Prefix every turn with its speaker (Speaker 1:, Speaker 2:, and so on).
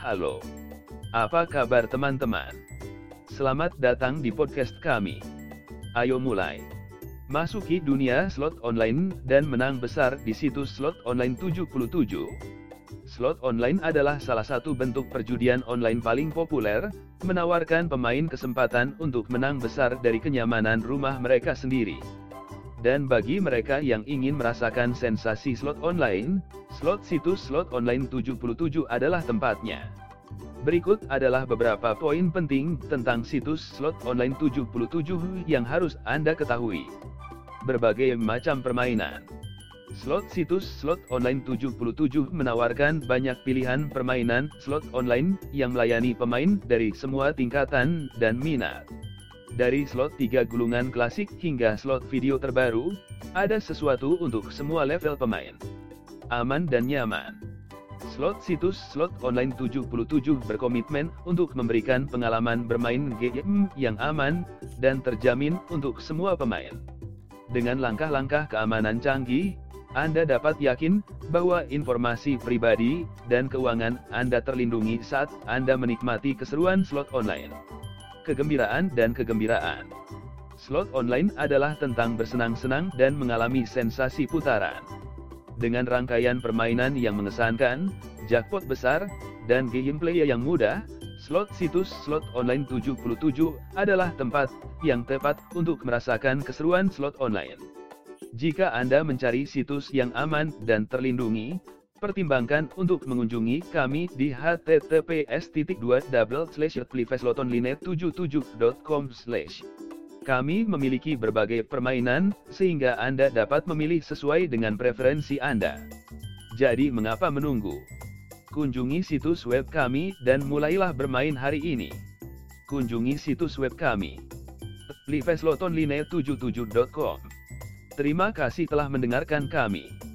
Speaker 1: Halo. Apa kabar teman-teman? Selamat datang di podcast kami. Ayo mulai. Masuki dunia slot online dan menang besar di situs slot online 77. Slot online adalah salah satu bentuk perjudian online paling populer, menawarkan pemain kesempatan untuk menang besar dari kenyamanan rumah mereka sendiri. Dan bagi mereka yang ingin merasakan sensasi slot online, slot situs slot online 77 adalah tempatnya. Berikut adalah beberapa poin penting tentang situs slot online 77 yang harus Anda ketahui berbagai macam permainan. Slot situs slot online 77 menawarkan banyak pilihan permainan slot online yang melayani pemain dari semua tingkatan dan minat. Dari slot 3 gulungan klasik hingga slot video terbaru, ada sesuatu untuk semua level pemain. Aman dan nyaman. Slot situs slot online 77 berkomitmen untuk memberikan pengalaman bermain game yang aman dan terjamin untuk semua pemain. Dengan langkah-langkah keamanan canggih, Anda dapat yakin bahwa informasi pribadi dan keuangan Anda terlindungi saat Anda menikmati keseruan slot online. Kegembiraan dan kegembiraan. Slot online adalah tentang bersenang-senang dan mengalami sensasi putaran. Dengan rangkaian permainan yang mengesankan, jackpot besar, dan gameplay yang mudah, Slot situs slot online 77 adalah tempat yang tepat untuk merasakan keseruan slot online. Jika Anda mencari situs yang aman dan terlindungi, pertimbangkan untuk mengunjungi kami di https://pliveslotonline77.com/ Kami memiliki berbagai permainan, sehingga Anda dapat memilih sesuai dengan preferensi Anda. Jadi mengapa menunggu? Kunjungi situs web kami dan mulailah bermain hari ini. Kunjungi situs web kami. liveslotonline77.com Terima kasih telah mendengarkan kami.